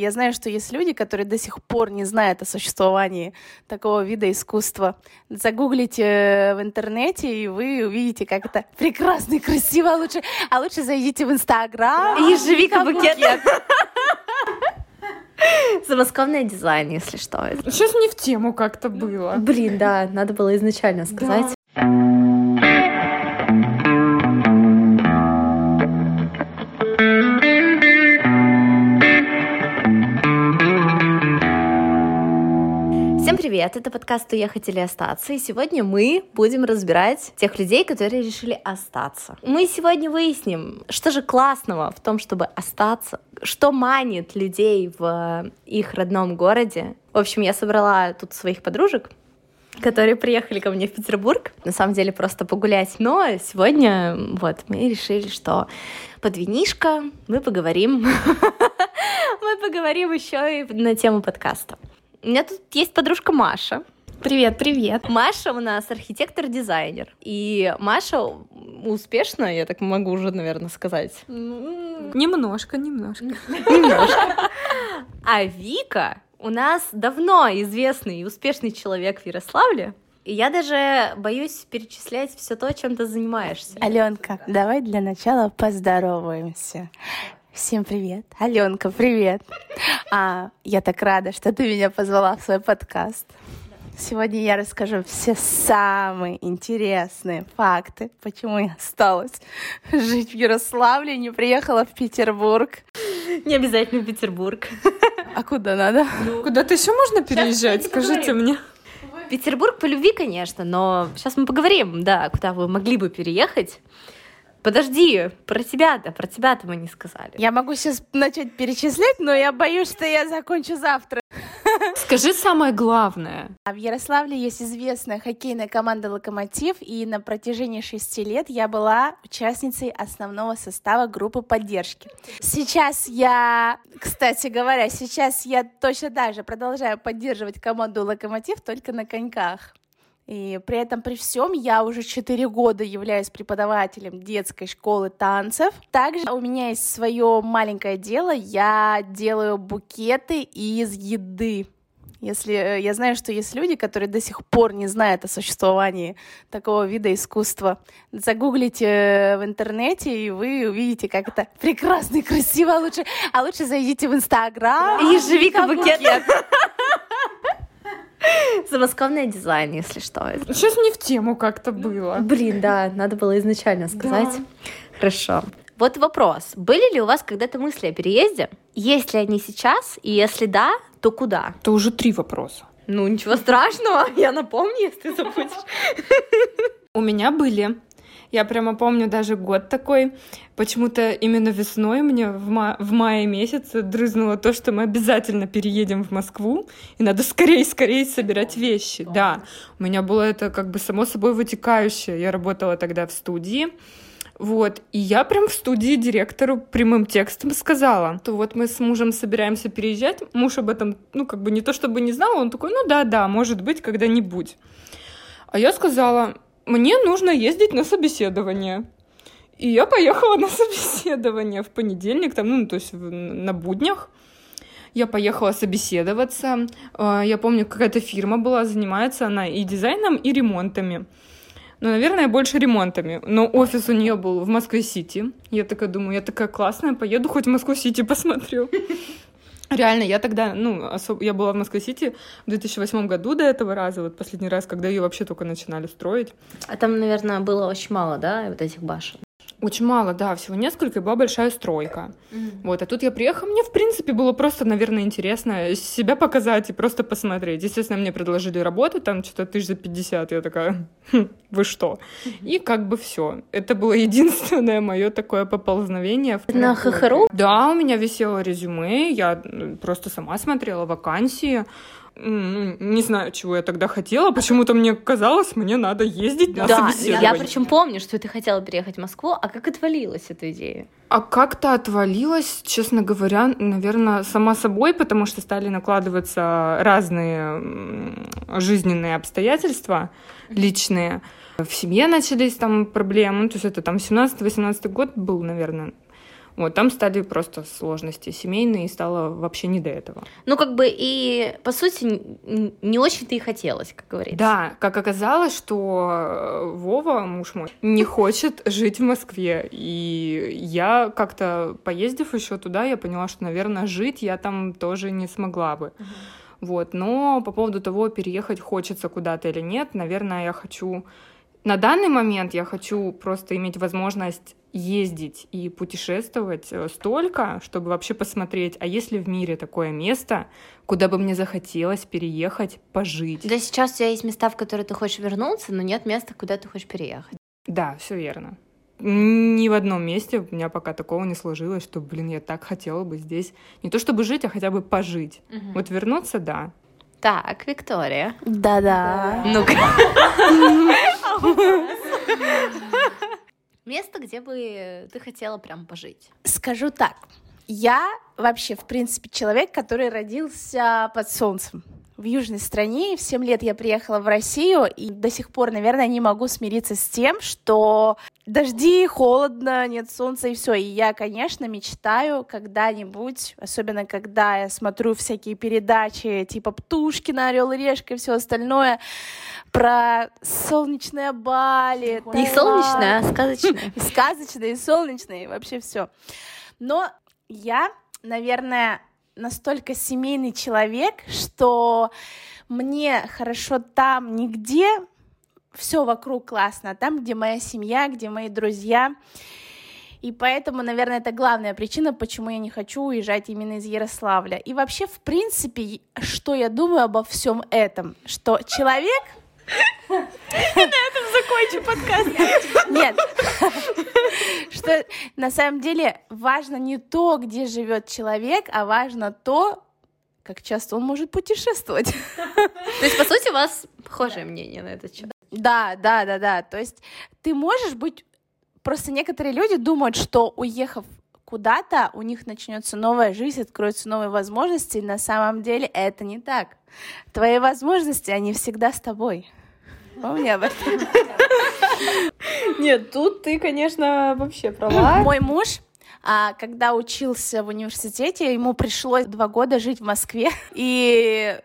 Я знаю, что есть люди, которые до сих пор не знают о существовании такого вида искусства. Загуглите э, в интернете, и вы увидите, как это прекрасно и красиво. А лучше, а лучше зайдите в Инстаграм. Ежевика букет. Замосковный дизайн, если что. Сейчас не в тему как-то было. Блин, да, надо было изначально сказать. Привет, это подкаст «Уехать или остаться», и сегодня мы будем разбирать тех людей, которые решили остаться. Мы сегодня выясним, что же классного в том, чтобы остаться, что манит людей в их родном городе. В общем, я собрала тут своих подружек, которые приехали ко мне в Петербург, на самом деле просто погулять. Но сегодня вот мы решили, что под винишко мы поговорим. Мы поговорим еще и на тему подкаста. У меня тут есть подружка Маша. Привет, привет. Маша у нас архитектор-дизайнер. И Маша успешно, я так могу уже, наверное, сказать. Немножко, немножко. Немножко. А Вика у нас давно известный и успешный человек в Ярославле. И я даже боюсь перечислять все то, чем ты занимаешься. Аленка, давай для начала поздороваемся. Всем привет. Аленка, привет. А, я так рада, что ты меня позвала в свой подкаст. Сегодня я расскажу все самые интересные факты, почему я осталась жить в Ярославле, не приехала в Петербург. Не обязательно в Петербург. А куда надо? Куда-то еще можно переезжать, скажите мне. Петербург по любви, конечно, но сейчас мы поговорим, да, куда вы могли бы переехать. Подожди, про тебя-то, про тебя-то мы не сказали. Я могу сейчас начать перечислять, но я боюсь, что я закончу завтра. Скажи самое главное. А В Ярославле есть известная хоккейная команда «Локомотив», и на протяжении шести лет я была участницей основного состава группы поддержки. Сейчас я, кстати говоря, сейчас я точно так же продолжаю поддерживать команду «Локомотив», только на коньках. И при этом при всем я уже 4 года являюсь преподавателем детской школы танцев. Также у меня есть свое маленькое дело, я делаю букеты из еды. Если э, я знаю, что есть люди, которые до сих пор не знают о существовании такого вида искусства, загуглите э, в интернете и вы увидите, как это прекрасно и красиво. А лучше, а лучше зайдите в Инстаграм. Ежевика букет. Замосковный дизайн, если что. Сейчас не в тему как-то было. Блин, да, надо было изначально сказать. Хорошо. Вот вопрос. Были ли у вас когда-то мысли о переезде? Есть ли они сейчас? И если да, то куда? Это уже три вопроса. Ну, ничего страшного, я напомню, если забудешь. У меня были. Я прямо помню даже год такой. Почему-то именно весной мне в, ма- в мае месяце дрызнуло то, что мы обязательно переедем в Москву, и надо скорее-скорее собирать вещи. Да, у меня было это как бы само собой вытекающее. Я работала тогда в студии. Вот, и я прям в студии директору прямым текстом сказала, то вот мы с мужем собираемся переезжать, муж об этом, ну, как бы не то чтобы не знал, он такой, ну да-да, может быть, когда-нибудь. А я сказала, мне нужно ездить на собеседование. И я поехала на собеседование в понедельник, там, ну, то есть на буднях. Я поехала собеседоваться. Э, Я помню, какая-то фирма была, занимается она и дизайном, и ремонтами. Ну, наверное, больше ремонтами. Но офис у нее был в Москве-Сити. Я такая думаю, я такая классная, поеду хоть в Москву-Сити посмотрю. Реально, я тогда, ну, особо, я была в Москве-Сити в 2008 году до этого раза, вот последний раз, когда ее вообще только начинали строить. А там, наверное, было очень мало, да, вот этих башен? Очень мало, да, всего несколько, и была большая стройка. Вот, а тут я приехала, мне, в принципе, было просто, наверное, интересно себя показать и просто посмотреть. Естественно, мне предложили работу, там что-то тысяч за 50, я такая, «Хм, вы что? И как бы все. Это было единственное мое такое поползновение. На ХХРУ? Да, у меня висело резюме, я просто сама смотрела вакансии. Ну, Не знаю, чего я тогда хотела. Почему-то мне казалось, мне надо ездить на Да, собеседование. я причем помню, что ты хотела переехать в Москву, а как отвалилась эта идея? А как-то отвалилось, честно говоря, наверное, сама собой, потому что стали накладываться разные жизненные обстоятельства личные. В семье начались там проблемы, то есть это там 17-18 год был, наверное. Вот, там стали просто сложности семейные, и стало вообще не до этого. Ну, как бы и, по сути, не очень-то и хотелось, как говорится. Да, как оказалось, что э, Вова, муж мой, не хочет жить в Москве. И я как-то, поездив еще туда, я поняла, что, наверное, жить я там тоже не смогла бы. Uh-huh. Вот, но по поводу того, переехать хочется куда-то или нет, наверное, я хочу... На данный момент я хочу просто иметь возможность ездить и путешествовать э, столько, чтобы вообще посмотреть, а есть ли в мире такое место, куда бы мне захотелось переехать, пожить. Да, сейчас у тебя есть места, в которые ты хочешь вернуться, но нет места, куда ты хочешь переехать. Да, все верно. Ни в одном месте у меня пока такого не сложилось, что, блин, я так хотела бы здесь не то чтобы жить, а хотя бы пожить. Угу. Вот вернуться, да. Так, Виктория. Да-да. Ну-ка. Место, где бы ты хотела прям пожить? Скажу так. Я вообще, в принципе, человек, который родился под солнцем в южной стране. В 7 лет я приехала в Россию, и до сих пор, наверное, не могу смириться с тем, что дожди, холодно, нет солнца и все. И я, конечно, мечтаю когда-нибудь, особенно когда я смотрю всякие передачи типа Птушкина, Орел и Решка и все остальное, про солнечные Бали. Не солнечное, а сказочное. Сказочное и солнечное, и вообще все. Но я, наверное, настолько семейный человек, что мне хорошо там нигде, все вокруг классно, там, где моя семья, где мои друзья. И поэтому, наверное, это главная причина, почему я не хочу уезжать именно из Ярославля. И вообще, в принципе, что я думаю обо всем этом, что человек и на этом закончим подкаст. Нет. Что на самом деле важно не то, где живет человек, а важно то, как часто он может путешествовать. То есть, по сути, у вас похожее мнение на этот счет. Да, да, да, да. То есть ты можешь быть... Просто некоторые люди думают, что уехав куда-то, у них начнется новая жизнь, откроются новые возможности. На самом деле это не так. Твои возможности, они всегда с тобой. Помни об этом. Нет, тут ты, конечно, вообще права. Мой муж а когда учился в университете, ему пришлось два года жить в Москве, и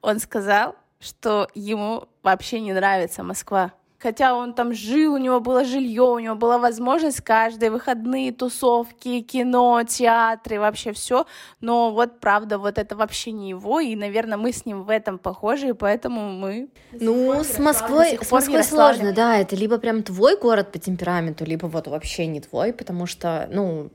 он сказал, что ему вообще не нравится Москва хотя он там жил, у него было жилье, у него была возможность каждые выходные тусовки, кино, театры, вообще все. Но вот правда, вот это вообще не его, и, наверное, мы с ним в этом похожи, и поэтому мы. Ну, с Москвой, с Москвой сложно, да. Это либо прям твой город по темпераменту, либо вот вообще не твой, потому что, ну,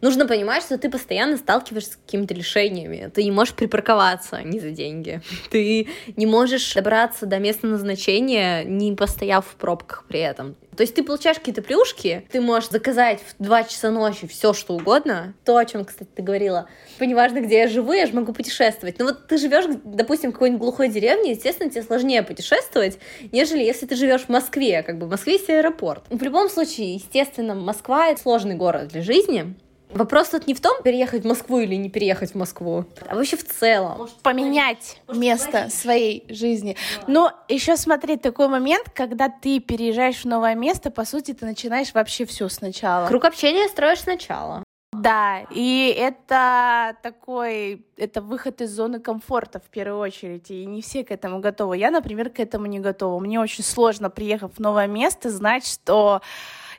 Нужно понимать, что ты постоянно сталкиваешься с какими-то решениями. Ты не можешь припарковаться не за деньги. Ты не можешь добраться до места назначения, не постояв в пробках при этом. То есть ты получаешь какие-то плюшки, ты можешь заказать в 2 часа ночи все что угодно. То, о чем, кстати, ты говорила. Типа, неважно, где я живу, я же могу путешествовать. Но вот ты живешь, допустим, в какой-нибудь глухой деревне, естественно, тебе сложнее путешествовать, нежели если ты живешь в Москве. Как бы в Москве есть аэропорт. В любом случае, естественно, Москва — это сложный город для жизни. Вопрос тут не в том, переехать в Москву или не переехать в Москву, а вообще в целом. Может, поменять может, место может, своей жизни. Да. Но еще смотри, такой момент, когда ты переезжаешь в новое место, по сути, ты начинаешь вообще все сначала. Круг общения строишь сначала. Да, и это такой, это выход из зоны комфорта в первую очередь, и не все к этому готовы. Я, например, к этому не готова. Мне очень сложно, приехав в новое место, знать, что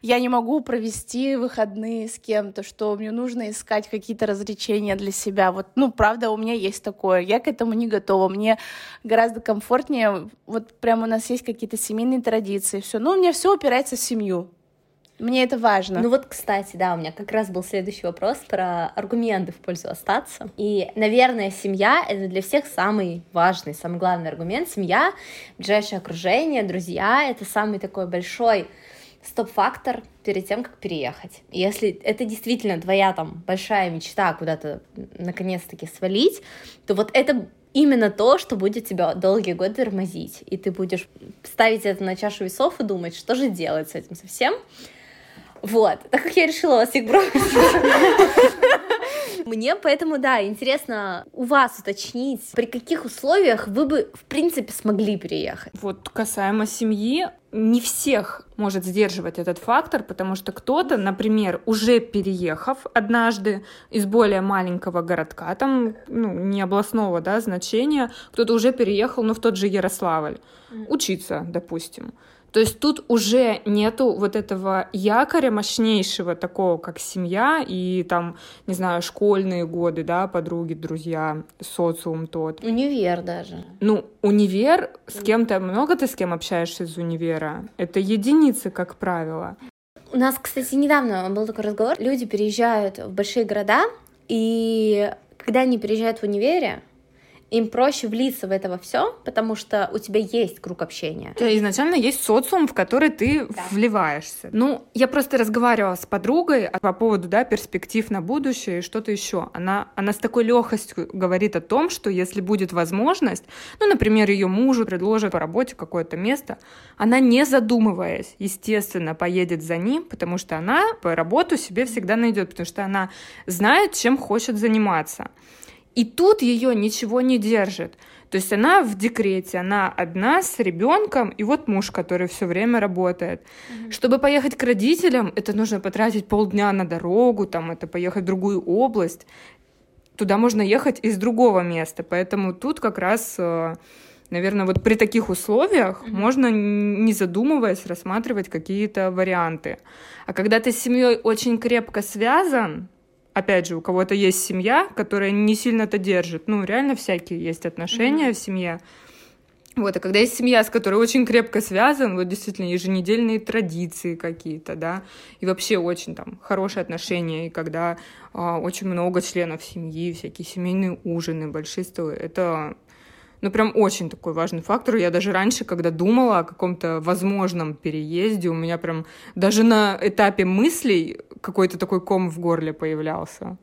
я не могу провести выходные с кем-то, что мне нужно искать какие-то развлечения для себя. Вот, ну, правда, у меня есть такое. Я к этому не готова. Мне гораздо комфортнее. Вот прям у нас есть какие-то семейные традиции, все. Но у меня все упирается в семью. Мне это важно. Ну вот, кстати, да, у меня как раз был следующий вопрос про аргументы в пользу остаться. И, наверное, семья — это для всех самый важный, самый главный аргумент. Семья, ближайшее окружение, друзья — это самый такой большой стоп-фактор перед тем, как переехать. Если это действительно твоя там большая мечта куда-то наконец-таки свалить, то вот это именно то, что будет тебя долгие годы тормозить. И ты будешь ставить это на чашу весов и думать, что же делать с этим совсем. Вот. Так как я решила вас всех бросить, Мне поэтому, да, интересно у вас уточнить, при каких условиях вы бы, в принципе, смогли переехать. Вот касаемо семьи, не всех может сдерживать этот фактор, потому что кто-то, например, уже переехав однажды из более маленького городка, там, ну, не областного, да, значения, кто-то уже переехал, ну, в тот же Ярославль, учиться, допустим. То есть тут уже нету вот этого якоря мощнейшего такого, как семья и там, не знаю, школьные годы, да, подруги, друзья, социум тот. Универ даже. Ну, универ, с кем-то, много ты с кем общаешься из универа? Это единицы, как правило. У нас, кстати, недавно был такой разговор. Люди переезжают в большие города, и когда они переезжают в универе, им проще влиться в это все, потому что у тебя есть круг общения. У тебя изначально есть социум, в который ты да. вливаешься. Ну, я просто разговаривала с подругой по поводу, да, перспектив на будущее и что-то еще. Она, она с такой легкостью говорит о том, что если будет возможность, ну, например, ее мужу предложат по работе какое-то место, она не задумываясь, естественно, поедет за ним, потому что она по работу себе всегда найдет, потому что она знает, чем хочет заниматься. И тут ее ничего не держит. То есть она в декрете, она одна с ребенком, и вот муж, который все время работает. Mm-hmm. Чтобы поехать к родителям, это нужно потратить полдня на дорогу, там это поехать в другую область. Туда можно ехать из другого места. Поэтому тут как раз, э, наверное, вот при таких условиях mm-hmm. можно, не задумываясь, рассматривать какие-то варианты. А когда ты с семьей очень крепко связан, опять же, у кого-то есть семья, которая не сильно это держит. Ну, реально всякие есть отношения mm-hmm. в семье. Вот, а когда есть семья, с которой очень крепко связан, вот действительно еженедельные традиции какие-то, да, и вообще очень там хорошие отношения, и когда э, очень много членов семьи, всякие семейные ужины, большие столы, это ну, прям очень такой важный фактор. Я даже раньше, когда думала о каком-то возможном переезде, у меня прям даже на этапе мыслей какой-то такой ком в горле появлялся.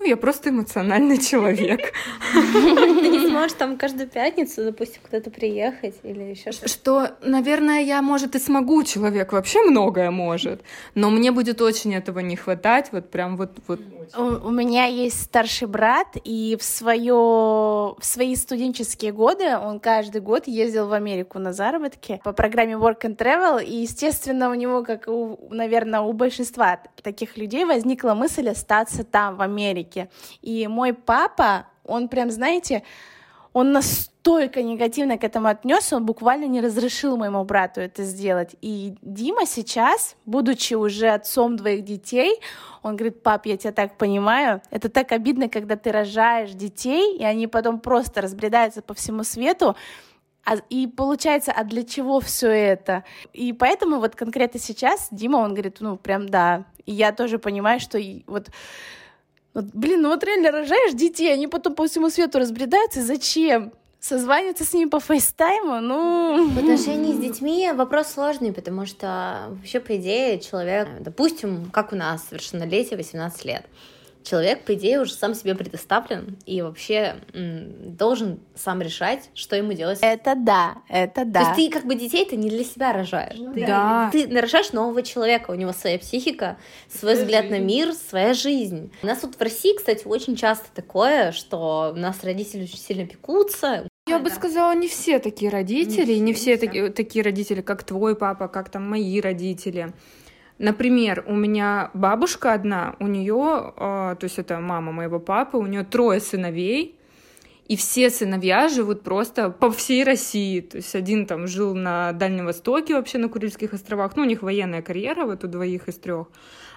Ну, я просто эмоциональный человек. Ты не сможешь там каждую пятницу, допустим, куда-то приехать или еще что-то? Что, наверное, я, может, и смогу, человек вообще многое может, но мне будет очень этого не хватать, вот прям вот... вот. У, у меня есть старший брат, и в, свое, в свои студенческие годы он каждый год ездил в Америку на заработки по программе Work and Travel, и, естественно, у него, как, у, наверное, у большинства таких людей возникла мысль остаться там, в Америке Америке. И мой папа, он прям, знаете, он настолько негативно к этому отнесся, он буквально не разрешил моему брату это сделать. И Дима сейчас, будучи уже отцом двоих детей, он говорит, пап, я тебя так понимаю, это так обидно, когда ты рожаешь детей, и они потом просто разбредаются по всему свету, а, и получается, а для чего все это? И поэтому вот конкретно сейчас Дима, он говорит, ну прям да. И я тоже понимаю, что вот вот, блин, ну вот реально рожаешь детей, они потом по всему свету разбредаются, зачем? Созваниваться с ними по фейстайму, ну... В отношении с детьми вопрос сложный, потому что вообще, по идее, человек, допустим, как у нас, совершеннолетие, 18 лет, человек, по идее, уже сам себе предоставлен и вообще должен сам решать, что ему делать. Это да, это да. То есть ты как бы детей-то не для себя рожаешь. Ну, ты, да. Ты рожаешь нового человека, у него своя психика, свой своя взгляд жизнь. на мир, своя жизнь. У нас тут в России, кстати, очень часто такое, что у нас родители очень сильно пекутся, я бы сказала, не все такие родители, не все, не все, все. такие родители, как твой папа, как там мои родители. Например, у меня бабушка одна, у нее, то есть это мама моего папы, у нее трое сыновей, и все сыновья живут просто по всей России. То есть один там жил на Дальнем Востоке, вообще на Курильских островах. Ну, у них военная карьера, вот у двоих из трех.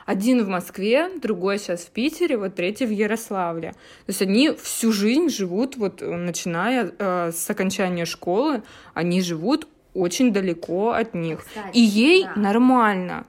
Один в Москве, другой сейчас в Питере, вот третий в Ярославле. То есть они всю жизнь живут, вот начиная э, с окончания школы, они живут очень далеко от них. Кстати, и ей да. нормально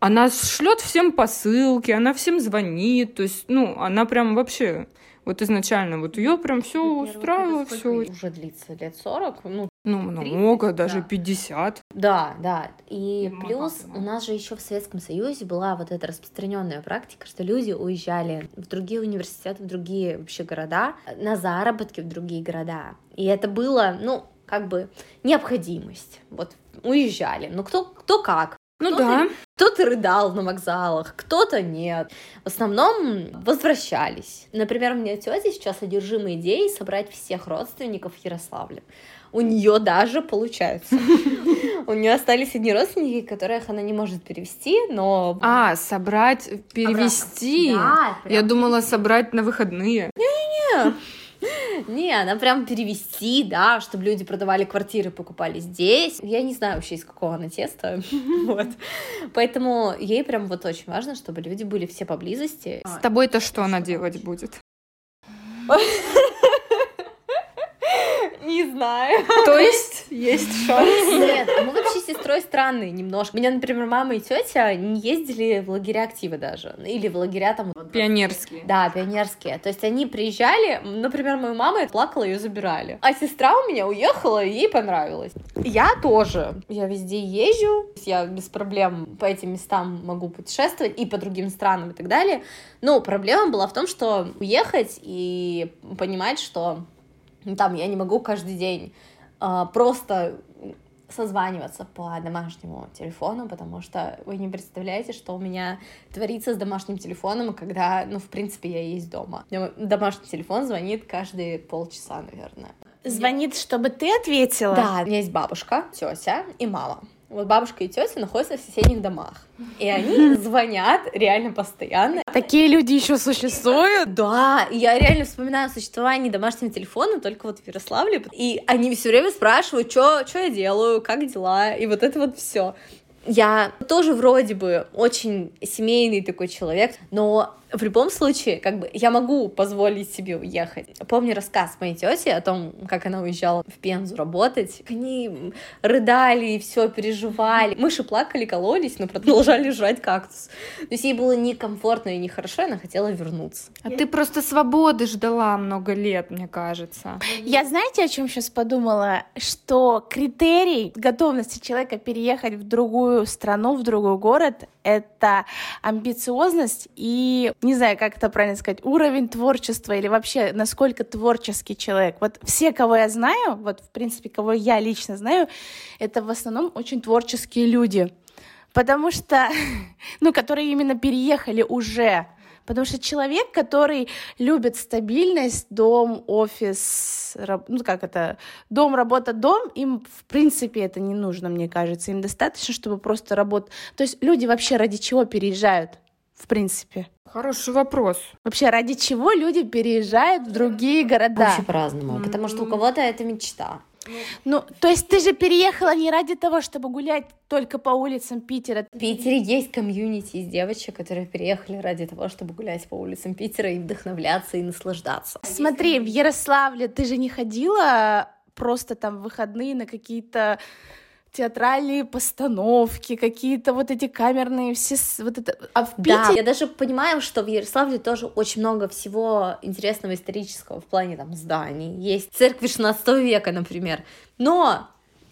она шлет всем посылки, она всем звонит, то есть, ну, она прям вообще вот изначально вот ее прям все устраивало, все. Уже длится лет 40, ну, ну 30, много, даже да. 50. Да, да. И ну, плюс у нас же еще в Советском Союзе была вот эта распространенная практика, что люди уезжали в другие университеты, в другие вообще города, на заработки в другие города. И это было, ну, как бы необходимость. Вот уезжали. Ну, кто, кто как. Ну да. Кто-то рыдал на вокзалах, кто-то нет. В основном возвращались. Например, у меня тетя сейчас одержима идеей собрать всех родственников в Ярославле. У нее даже получается. У нее остались одни родственники, которых она не может перевести, но... А, собрать, перевести? Я думала, собрать на выходные. Не-не-не. Не, она прям перевести, да, чтобы люди продавали квартиры, покупали здесь. Я не знаю вообще, из какого она теста. Вот. Поэтому ей прям вот очень важно, чтобы люди были все поблизости. С тобой-то что она делать будет? Не знаю. То есть есть шанс? Нет, а мы вообще с сестрой странные немножко. У меня, например, мама и тетя не ездили в лагеря актива даже. Или в лагеря там... Пионерские. Да, пионерские. То есть они приезжали, например, мою маму плакала, ее забирали. А сестра у меня уехала, и ей понравилось. Я тоже. Я везде езжу, я без проблем по этим местам могу путешествовать и по другим странам и так далее. Но проблема была в том, что уехать и понимать, что там я не могу каждый день просто созваниваться по домашнему телефону, потому что вы не представляете, что у меня творится с домашним телефоном, когда, ну, в принципе, я есть дома. Домашний телефон звонит каждые полчаса, наверное. Звонит, чтобы ты ответила? Да, у меня есть бабушка, тетя и мама. Вот бабушка и тетя находятся в соседних домах. И они звонят реально постоянно. Такие люди еще существуют? Да, я реально вспоминаю существование домашнего телефона только вот в Ярославле. И они все время спрашивают, что я делаю, как дела, и вот это вот все. Я тоже вроде бы очень семейный такой человек, но в любом случае, как бы, я могу позволить себе уехать. Помню рассказ моей тети о том, как она уезжала в Пензу работать. Они рыдали и все переживали. Мыши плакали, кололись, но продолжали жрать кактус. То есть ей было некомфортно и нехорошо, и она хотела вернуться. А ты просто свободы ждала много лет, мне кажется. Я знаете, о чем сейчас подумала? Что критерий готовности человека переехать в другую страну, в другой город, это амбициозность и не знаю, как это правильно сказать, уровень творчества или вообще насколько творческий человек. Вот все, кого я знаю, вот в принципе, кого я лично знаю, это в основном очень творческие люди. Потому что, ну, которые именно переехали уже. Потому что человек, который любит стабильность, дом, офис, раб, ну как это, дом, работа, дом, им в принципе это не нужно, мне кажется. Им достаточно, чтобы просто работать. То есть люди вообще ради чего переезжают? в принципе? Хороший вопрос. Вообще, ради чего люди переезжают в другие города? Вообще по-разному, потому что у кого-то это мечта. Ну, то есть ты же переехала не ради того, чтобы гулять только по улицам Питера. В Питере есть комьюнити из девочек, которые переехали ради того, чтобы гулять по улицам Питера и вдохновляться и наслаждаться. Смотри, в Ярославле ты же не ходила просто там в выходные на какие-то театральные постановки, какие-то вот эти камерные все вот это. А в Питере да, я даже понимаю, что в Ярославле тоже очень много всего интересного исторического в плане там зданий. Есть церковь 16 века, например. Но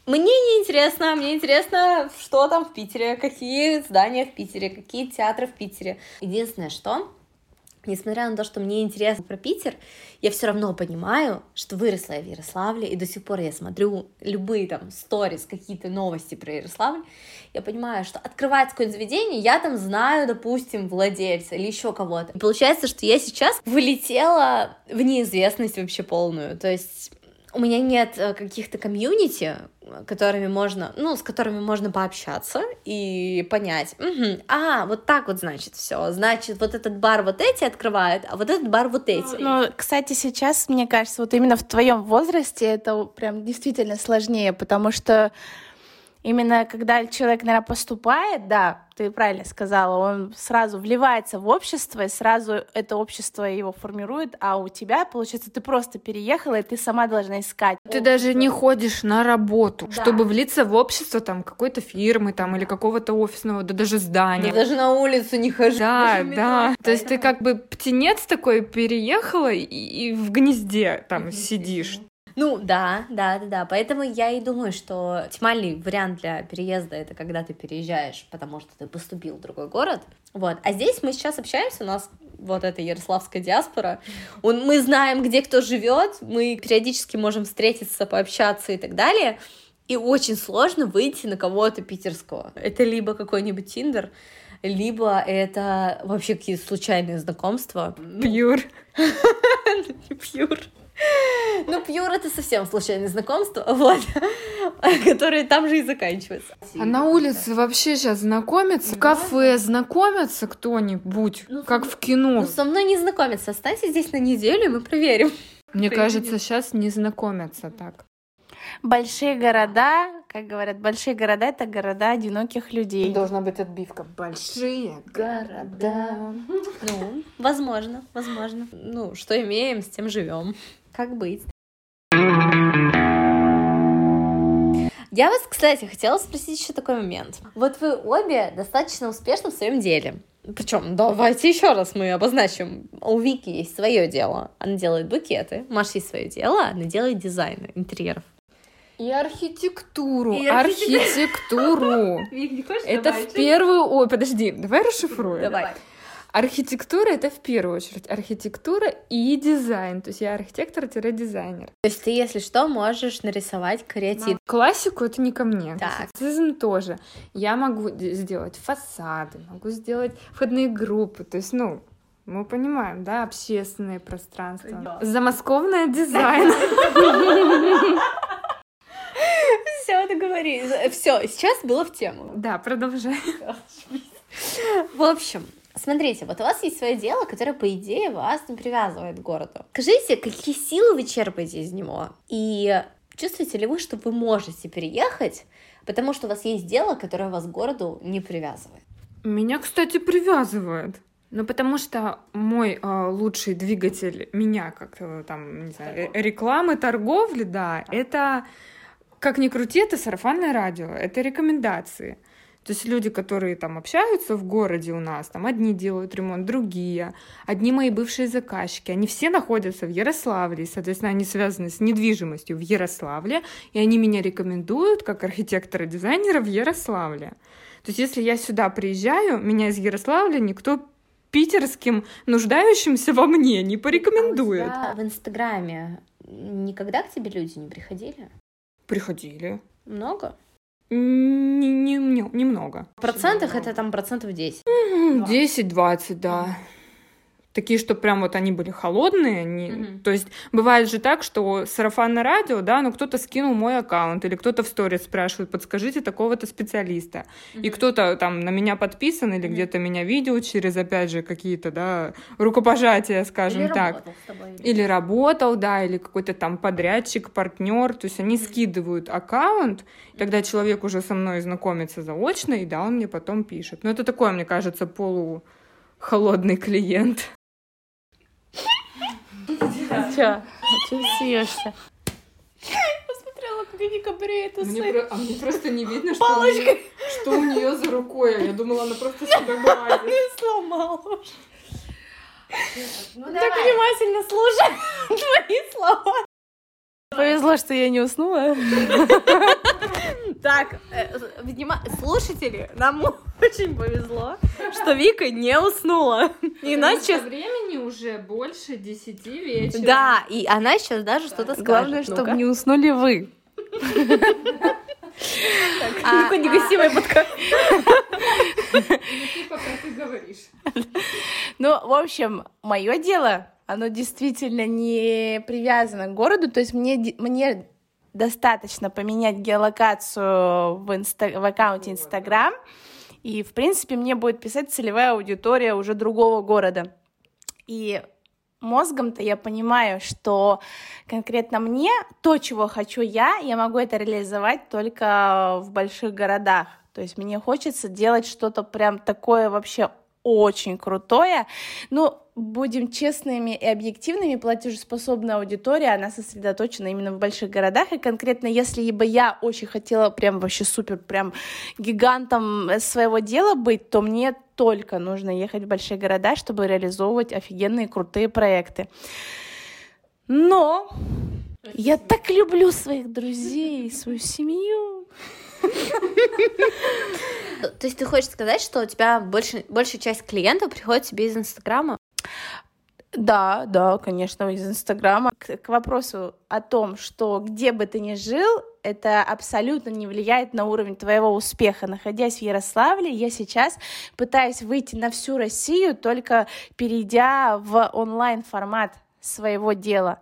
мне не интересно, мне интересно, что там в Питере, какие здания в Питере, какие театры в Питере. Единственное, что Несмотря на то, что мне интересно про Питер, я все равно понимаю, что выросла я в Ярославле, и до сих пор я смотрю любые там сторис, какие-то новости про Ярославль, я понимаю, что открывать какое-то заведение, я там знаю, допустим, владельца или еще кого-то. И получается, что я сейчас вылетела в неизвестность вообще полную. То есть у меня нет э, каких-то комьюнити, которыми можно, ну, с которыми можно пообщаться и понять, угу, а, вот так вот, значит, все, значит, вот этот бар вот эти открывают, а вот этот бар вот эти. Ну, кстати, сейчас, мне кажется, вот именно в твоем возрасте это прям действительно сложнее, потому что именно когда человек, наверное, поступает, да, ты правильно сказала, он сразу вливается в общество, и сразу это общество его формирует, а у тебя, получается, ты просто переехала, и ты сама должна искать. Ты даже не ходишь на работу, да. чтобы влиться в общество там какой-то фирмы там или какого-то офисного, да даже здания. Да даже на улицу не хожу. Да, да. То есть ты как бы птенец такой переехала и, и в гнезде там сидишь. Ну, да, да, да, да. Поэтому я и думаю, что оптимальный вариант для переезда это когда ты переезжаешь, потому что ты поступил в другой город. Вот. А здесь мы сейчас общаемся, у нас вот эта ярославская диаспора. Он, мы знаем, где кто живет, мы периодически можем встретиться, пообщаться и так далее. И очень сложно выйти на кого-то питерского. Это либо какой-нибудь Тиндер, либо это вообще какие-то случайные знакомства. Пьюр. Пьюр. Ну, пьюр это совсем случайное знакомство, вот, которые там же и заканчиваются. А на улице вообще сейчас знакомятся? В кафе знакомятся кто-нибудь? Ну, как в кино? Ну, со мной не знакомятся. Останься здесь на неделю, и мы проверим. Мне кажется, сейчас не знакомятся так. Большие города, как говорят, большие города — это города одиноких людей. Должна быть отбивка. Большие города. Ну, возможно, возможно. Ну, что имеем, с тем живем. Как быть? Я вас, кстати, хотела спросить еще такой момент. Вот вы обе достаточно успешны в своем деле. Причем, давайте еще раз мы обозначим. У Вики есть свое дело. Она делает букеты. Маша есть свое дело. Она делает дизайн интерьеров. И архитектуру. И архитектуру. Это в первую... Ой, подожди, давай расшифруем. Давай. Архитектура — это в первую очередь архитектура и дизайн. То есть я архитектор-дизайнер. То есть ты, если что, можешь нарисовать креатив. Классику — это не ко мне. Так. Классицизм тоже. Я могу сделать фасады, могу сделать входные группы. То есть, ну, мы понимаем, да, общественное пространство. Замосковное дизайн. Все, договорились. Все, сейчас было в тему. Да, продолжай. В общем, смотрите, вот у вас есть свое дело, которое, по идее, вас не привязывает к городу. Скажите, какие силы вы черпаете из него? И чувствуете ли вы, что вы можете переехать, потому что у вас есть дело, которое вас к городу не привязывает? Меня, кстати, привязывает. Ну, потому что мой э, лучший двигатель меня, как э, там, не знаю, э, рекламы, торговли, да, это, как ни крути, это сарафанное радио, это рекомендации. То есть люди, которые там общаются в городе у нас, там одни делают ремонт, другие, одни мои бывшие заказчики, они все находятся в Ярославле, и, соответственно, они связаны с недвижимостью в Ярославле, и они меня рекомендуют как архитектора-дизайнера в Ярославле. То есть если я сюда приезжаю, меня из Ярославля никто питерским нуждающимся во мне не порекомендует. А в Инстаграме никогда к тебе люди не приходили? Приходили. Много? Не, не, не- немного. В процентах это там процентов 10. 10-20, да. Такие, что прям вот они были холодные. они- Мгм. То есть бывает же так, что сарафанное радио, да, ну кто-то скинул мой аккаунт, или кто-то в сторис спрашивает, подскажите такого-то специалиста. И кто-то там на меня подписан, или где-то меня видел через, опять же, какие-то, да, рукопожатия, скажем так. Или работал, да, или какой-то там подрядчик, партнер. То есть они скидывают аккаунт, тогда человек уже со мной знакомится заочно, и да, он мне потом пишет. Но это такой, мне кажется, полухолодный клиент. Чё? Чё смеешься? Посмотрела, как Вика бреет а мне просто не видно, что, у неё- что у нее за рукой. Я думала, она просто себя гладит. сломала. Ну, Так внимательно слушай твои слова. Повезло, что я не уснула. Так, э, внима- слушатели, нам очень повезло, что Вика не уснула. Иначе... времени уже больше десяти вечера. Да, и она сейчас даже что-то скажет. Главное, чтобы не уснули вы. А, Такой негасимый подкаст. Ты пока ты говоришь. Ну, в общем, мое дело, оно действительно не привязано к городу, то есть мне, мне достаточно поменять геолокацию в, инста- в аккаунте Инстаграм, и, в принципе, мне будет писать целевая аудитория уже другого города. И мозгом-то я понимаю, что конкретно мне то, чего хочу я, я могу это реализовать только в больших городах. То есть мне хочется делать что-то прям такое вообще очень крутое. Ну, будем честными и объективными, платежеспособная аудитория, она сосредоточена именно в больших городах, и конкретно если бы я очень хотела прям вообще супер, прям гигантом своего дела быть, то мне только нужно ехать в большие города, чтобы реализовывать офигенные крутые проекты. Но я так люблю своих друзей, свою семью. То есть ты хочешь сказать, что у тебя больше, большая часть клиентов приходит тебе из Инстаграма? Да, да, конечно, из Инстаграма. К, к вопросу о том, что где бы ты ни жил, это абсолютно не влияет на уровень твоего успеха. Находясь в Ярославле, я сейчас пытаюсь выйти на всю Россию, только перейдя в онлайн-формат своего дела.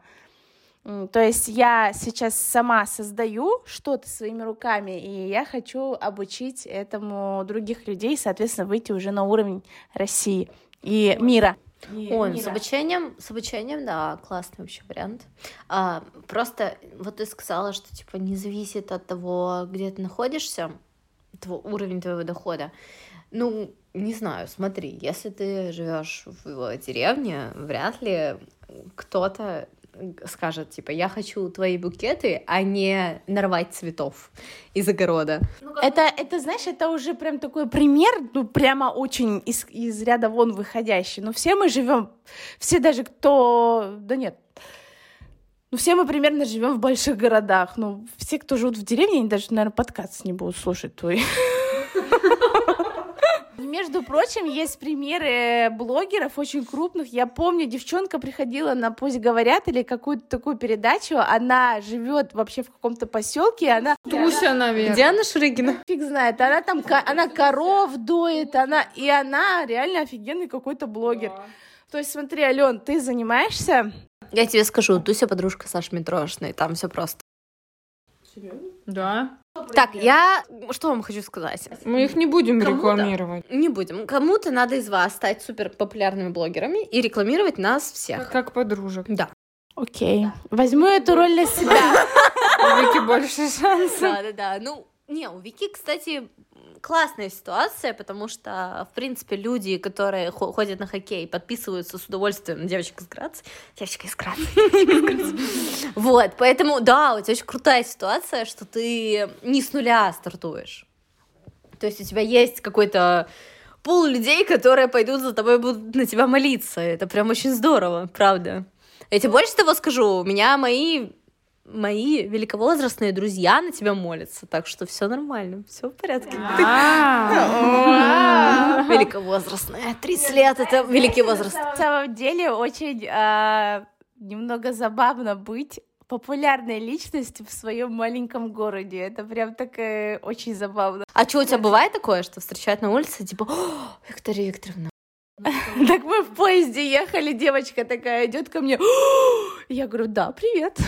То есть я сейчас сама создаю что-то своими руками, и я хочу обучить этому других людей, соответственно, выйти уже на уровень России и мира. Ой, ну, с обучением, с обучением, да, классный вообще вариант. А, просто вот ты сказала, что типа не зависит от того, где ты находишься, твой, уровень твоего дохода. Ну, не знаю, смотри, если ты живешь в деревне, вряд ли кто-то скажет, типа, я хочу твои букеты, а не нарвать цветов из огорода. Ну, это, это, знаешь, это уже прям такой пример, ну, прямо очень из, из ряда вон выходящий. Но все мы живем, все даже кто... Да нет, ну, все мы примерно живем в больших городах. Ну, все, кто живут в деревне, они даже, наверное, подкаст не будут слушать твой. Между прочим, есть примеры блогеров очень крупных. Я помню, девчонка приходила на «Пусть говорят» или какую-то такую передачу. Она живет вообще в каком-то поселке, она... Туся, наверное. Диана Шурыгина. Фиг знает. Она там, она коров доит, она... И она реально офигенный какой-то блогер. Да. То есть смотри, Ален, ты занимаешься я тебе скажу, Туся подружка Саши Митрошиной, там все просто. Серьезно? Да. Так, я что вам хочу сказать? Мы их не будем рекламировать. Не будем. Кому-то надо из вас стать супер популярными блогерами и рекламировать нас всех. Как подружек. Да. Окей. Возьму эту роль на себя. У Вики больше шансов. Да, да, да. Ну, не, у Вики, кстати, классная ситуация, потому что, в принципе, люди, которые ходят на хоккей, подписываются с удовольствием на девочек из Граца. Девочка из Граца. Вот, поэтому, да, у тебя очень крутая ситуация, что ты не с нуля стартуешь. То есть у тебя есть какой-то пол людей, которые пойдут за тобой, будут на тебя молиться. Это прям очень здорово, правда. Я тебе больше того скажу, у меня мои мои великовозрастные друзья на тебя молятся, так что все нормально, все в порядке. Великовозрастная, 30 лет это великий возраст. На самом деле очень а, немного забавно быть популярной личностью в своем маленьком городе. Это прям так очень забавно. А что у тебя бывает такое, что встречают на улице, типа, Виктория Викторовна, Так мы в поезде ехали, девочка такая идет ко мне. Я говорю, да, привет.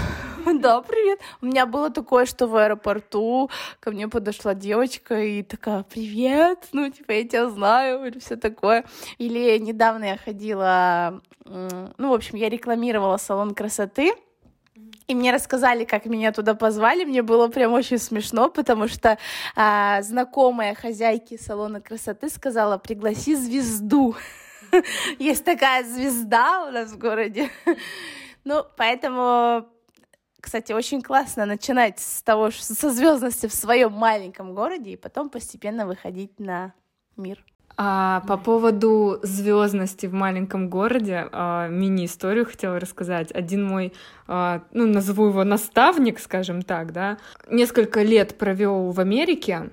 Да, привет. У меня было такое, что в аэропорту ко мне подошла девочка и такая, привет, ну, типа, я тебя знаю, или все такое. Или недавно я ходила, ну, в общем, я рекламировала салон красоты, и мне рассказали, как меня туда позвали. Мне было прям очень смешно, потому что а, знакомая хозяйки салона красоты сказала: пригласи звезду. Есть такая звезда у нас в городе. Ну, поэтому кстати, очень классно начинать с того, со звездности в своем маленьком городе и потом постепенно выходить на мир. А по поводу звездности в маленьком городе, а, мини-историю хотела рассказать. Один мой, а, ну, назову его наставник, скажем так, да, несколько лет провел в Америке.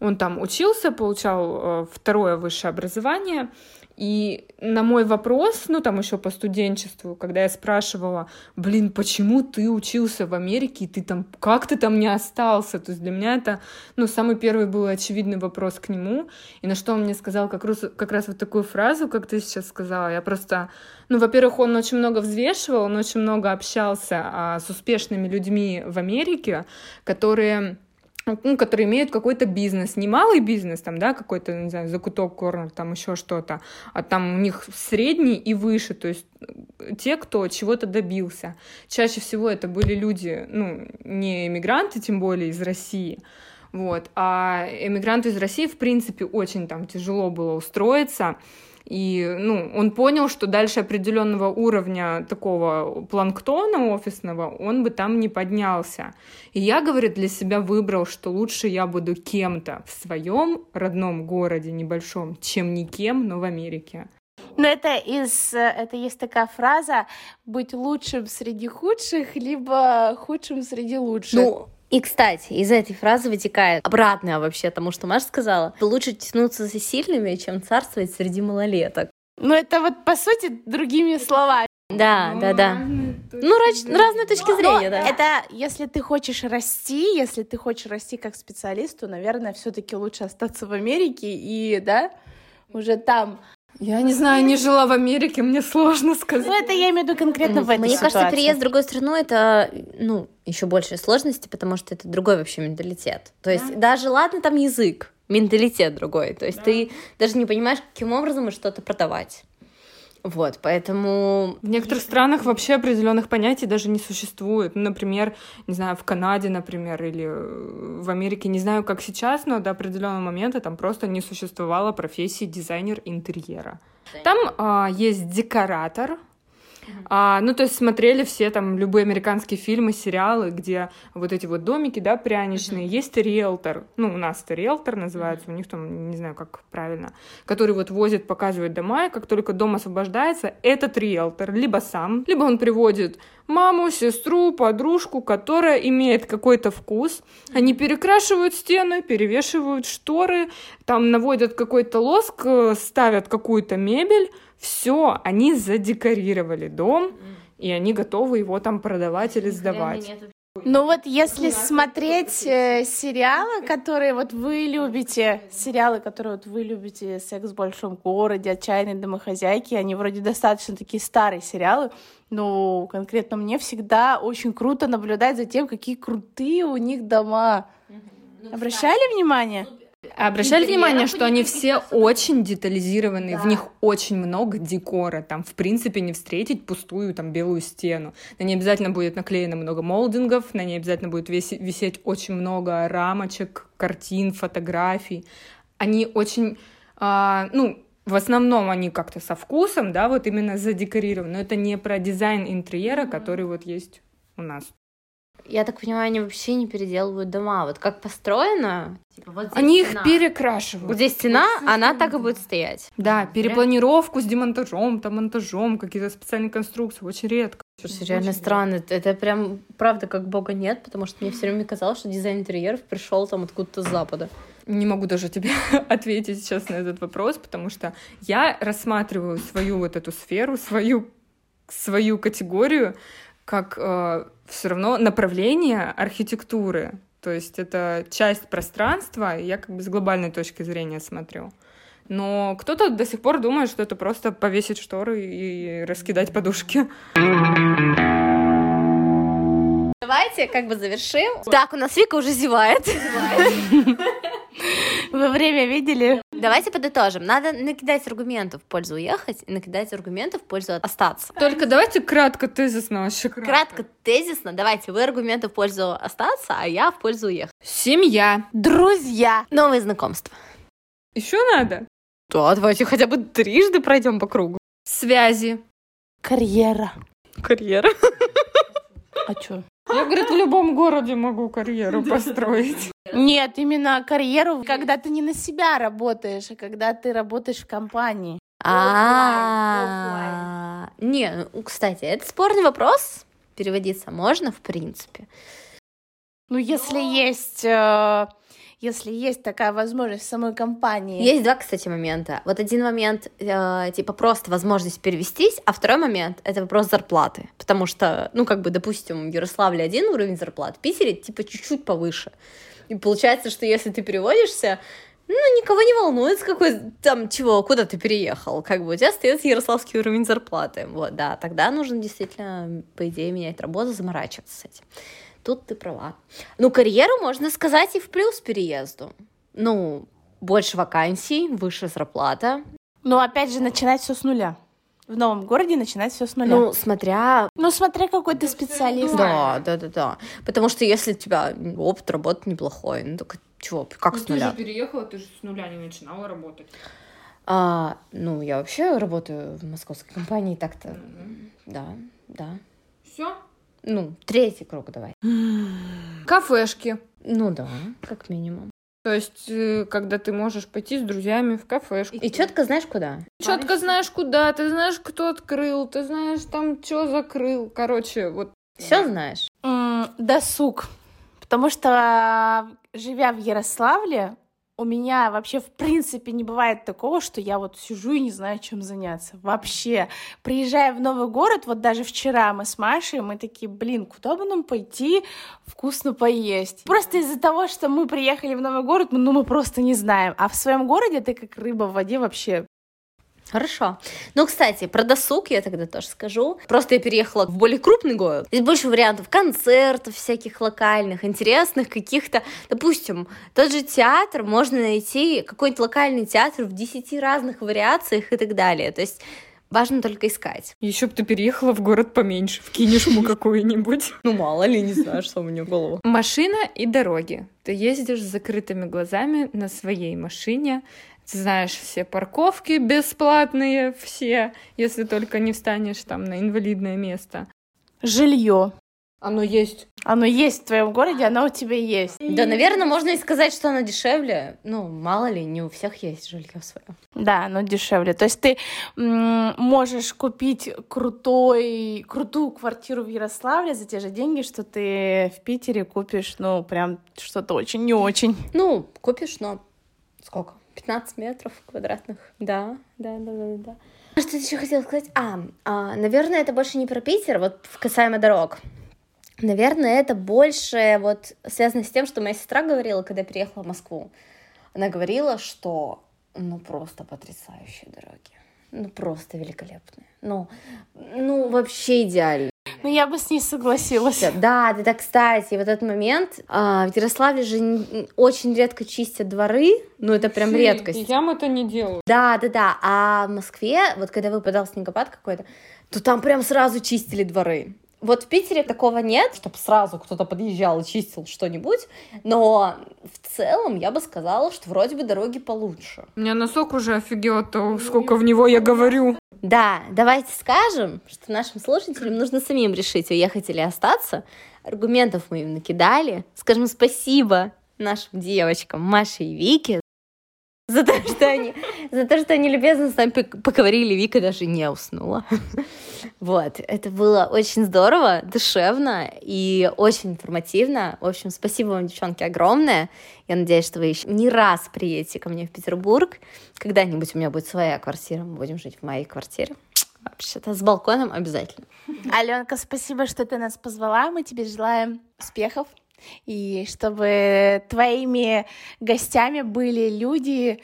Он там учился, получал а, второе высшее образование, и на мой вопрос, ну там еще по студенчеству, когда я спрашивала, блин, почему ты учился в Америке, и ты там, как ты там не остался? То есть для меня это, ну, самый первый был очевидный вопрос к нему. И на что он мне сказал как раз, как раз вот такую фразу, как ты сейчас сказала. Я просто, ну, во-первых, он очень много взвешивал, он очень много общался а, с успешными людьми в Америке, которые ну, которые имеют какой-то бизнес, не малый бизнес, там, да, какой-то, не знаю, закуток, корнер, там еще что-то, а там у них средний и выше, то есть э, те, кто чего-то добился. Чаще всего это были люди, ну, не эмигранты, тем более из России, вот, а эмигранты из России, в принципе, очень там тяжело было устроиться, и ну, он понял, что дальше определенного уровня такого планктона офисного он бы там не поднялся. И я, говорит, для себя выбрал, что лучше я буду кем-то в своем родном городе небольшом, чем никем, но в Америке. Но это из, это есть такая фраза быть лучшим среди худших, либо худшим среди лучших. Ну, и, кстати, из этой фразы вытекает обратное вообще тому, что Маша сказала. Лучше тянуться за сильными, чем царствовать среди малолеток. Ну, это вот, по сути, другими словами. Да, ну, да, да. Ну, раз- разные точки зрения, да. Это если ты хочешь расти, если ты хочешь расти как специалист, то, наверное, все-таки лучше остаться в Америке и, да, уже там. Я не знаю, не жила в Америке, мне сложно сказать. Ну, это я имею в виду конкретно в этой Мне кажется, переезд в другую страну это, ну, еще большие сложности, потому что это другой вообще менталитет. То есть даже ладно там язык, менталитет другой. То есть ты даже не понимаешь, каким образом и что-то продавать. Вот, поэтому В некоторых странах вообще определенных понятий даже не существует. Ну, например, не знаю, в Канаде, например, или э, в Америке, не знаю, как сейчас, но до определенного момента там просто не существовало профессии дизайнер интерьера. Там а, есть декоратор. А, ну, то есть смотрели все там любые американские фильмы, сериалы, где вот эти вот домики, да, пряничные. Есть риэлтор, ну, у нас это риэлтор называется, у них там, не знаю, как правильно, который вот возит, показывает дома, и как только дом освобождается, этот риэлтор либо сам, либо он приводит маму, сестру, подружку, которая имеет какой-то вкус. Они перекрашивают стены, перевешивают шторы, там наводят какой-то лоск, э, ставят какую-то мебель. Все, они задекорировали дом, и они готовы его там продавать или сдавать. Ну вот если смотреть э, сериалы, которые вот вы любите, сериалы, которые вот вы любите, «Секс в большом городе», «Отчаянные домохозяйки», они вроде достаточно такие старые сериалы, но конкретно мне всегда очень круто наблюдать за тем, какие крутые у них дома. Обращали внимание? Обращали внимание, что они все очень детализированные, в них очень много декора. Там, в принципе, не встретить пустую там белую стену. На ней обязательно будет наклеено много молдингов, на ней обязательно будет виси- висеть очень много рамочек, картин, фотографий. Они очень, а, ну, в основном они как-то со вкусом, да, вот именно задекорированы. Но это не про дизайн интерьера, который вот есть у нас. Я так понимаю, они вообще не переделывают дома. Вот как построено, типа, вот здесь Они их стена. перекрашивают. Вот здесь стена, она так и будет стоять. Да, перепланировку с демонтажом, там монтажом, какие-то специальные конструкции, очень редко. Слушай, реально странно. Это- Это прям правда как бога нет, потому что мне все время казалось, что дизайн интерьеров пришел там откуда-то с запада. Не могу даже тебе ответить сейчас на этот вопрос, потому что я рассматриваю свою вот эту сферу, свою, свою категорию как все равно направление архитектуры. То есть это часть пространства, я как бы с глобальной точки зрения смотрю. Но кто-то до сих пор думает, что это просто повесить шторы и раскидать подушки. Давайте как бы завершим. Так, у нас Вика уже зевает. Вы время видели? Давайте подытожим. Надо накидать аргументов в пользу уехать и накидать аргументов в пользу остаться. Только давайте кратко, тезисно вообще. Кратко, тезисно, давайте вы аргументы в пользу остаться, а я в пользу уехать. Семья. Друзья! Новые знакомства. Еще надо. Да, давайте хотя бы трижды пройдем по кругу. Связи. Карьера. Карьера. А чё? Я, говорит, в любом городе могу карьеру построить. Нет, именно карьеру, когда ты не на себя работаешь, а когда ты работаешь в компании. А, не, ну, кстати, это спорный вопрос. Переводиться можно, в принципе. Ну, если есть, э, если есть такая возможность в самой компании. Есть два, кстати, момента. Вот один момент, э, типа, просто возможность перевестись, а второй момент — это вопрос зарплаты. Потому что, ну, как бы, допустим, в Ярославле один уровень зарплат, в Питере, типа, чуть-чуть повыше. И получается, что если ты переводишься, ну, никого не волнует, с какой там чего, куда ты переехал. Как бы у тебя остается ярославский уровень зарплаты. Вот, да, тогда нужно действительно, по идее, менять работу, заморачиваться с этим. Тут ты права. Ну, карьеру можно сказать и в плюс переезду. Ну, больше вакансий, выше зарплата. Но опять же, начинать все с нуля. В новом городе начинать все с нуля. Ну, смотря... Ну, смотря какой ты специалист. Да, да, да, да. Потому что если у тебя опыт работы неплохой, ну, так чего, как с нуля? переехала, ты же с нуля не начинала работать. А, ну, я вообще работаю в московской компании, так-то, да, да. Все. Ну, третий круг давай. Кафешки. Ну да, как минимум. То есть, э, когда ты можешь пойти с друзьями в кафешку. И четко знаешь, куда? Четко знаешь, куда, ты знаешь, кто открыл, ты знаешь, там, что закрыл. Короче, вот. Все знаешь. М, Досуг. Потому что, живя в Ярославле, у меня вообще в принципе не бывает такого, что я вот сижу и не знаю, чем заняться. Вообще. Приезжая в новый город, вот даже вчера мы с Машей, мы такие, блин, куда бы нам пойти вкусно поесть? Просто из-за того, что мы приехали в новый город, ну мы просто не знаем. А в своем городе ты как рыба в воде вообще Хорошо. Ну, кстати, про досуг я тогда тоже скажу. Просто я переехала в более крупный город. Здесь больше вариантов концертов всяких локальных, интересных каких-то. Допустим, тот же театр можно найти, какой-нибудь локальный театр в 10 разных вариациях и так далее. То есть Важно только искать. Еще бы ты переехала в город поменьше, вкинешь ему какую-нибудь. Ну, мало ли, не знаю, что у меня в голову. Машина и дороги. Ты ездишь с закрытыми глазами на своей машине, ты знаешь все парковки бесплатные, все, если только не встанешь там на инвалидное место. Жилье. Оно есть. Оно есть в твоем городе, оно у тебя есть. Да, наверное, можно и сказать, что оно дешевле. Ну, мало ли, не у всех есть жилье свое. Да, оно дешевле. То есть ты м- можешь купить крутой, крутую квартиру в Ярославле за те же деньги, что ты в Питере купишь, ну, прям что-то очень не очень. Ну, купишь, но сколько? 15 метров квадратных. Да, да, да, да, да. Что ты еще хотела сказать? А, а, наверное, это больше не про Питер, вот касаемо дорог. Наверное, это больше вот связано с тем, что моя сестра говорила, когда приехала в Москву. Она говорила, что ну просто потрясающие дороги. Ну просто великолепные. Ну, ну вообще идеально. Ну, я бы с ней согласилась. Да, да, да, кстати, вот этот момент. А, в Ярославле же очень редко чистят дворы, ну, это прям Фи, редкость. Ям это не делаю. Да, да, да. А в Москве, вот когда выпадал снегопад какой-то, то там прям сразу чистили дворы. Вот в Питере такого нет, чтобы сразу кто-то подъезжал и чистил что-нибудь, но в целом я бы сказала, что вроде бы дороги получше. У меня носок уже офигел от того, сколько в него я говорю. Да, давайте скажем, что нашим слушателям нужно самим решить, уехать или остаться. Аргументов мы им накидали. Скажем спасибо нашим девочкам Маше и Вике за то, что они, за то, что они любезно с нами поговорили. Вика даже не уснула. Вот, это было очень здорово, душевно и очень информативно. В общем, спасибо вам, девчонки, огромное. Я надеюсь, что вы еще не раз приедете ко мне в Петербург. Когда-нибудь у меня будет своя квартира, мы будем жить в моей квартире. Вообще-то с балконом обязательно. Аленка, спасибо, что ты нас позвала. Мы тебе желаем успехов и чтобы твоими гостями были люди,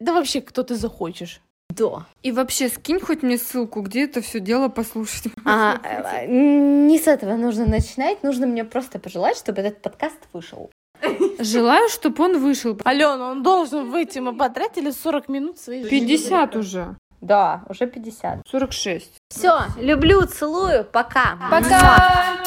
да вообще кто ты захочешь. Да. И вообще скинь хоть мне ссылку, где это все дело послушать. А, э, не с этого нужно начинать, нужно мне просто пожелать, чтобы этот подкаст вышел. Желаю, чтобы он вышел. Алена, он должен выйти. Мы потратили 40 минут своей 50 жизни. уже. Да, уже 50. 46. Все, люблю, целую, пока. Пока.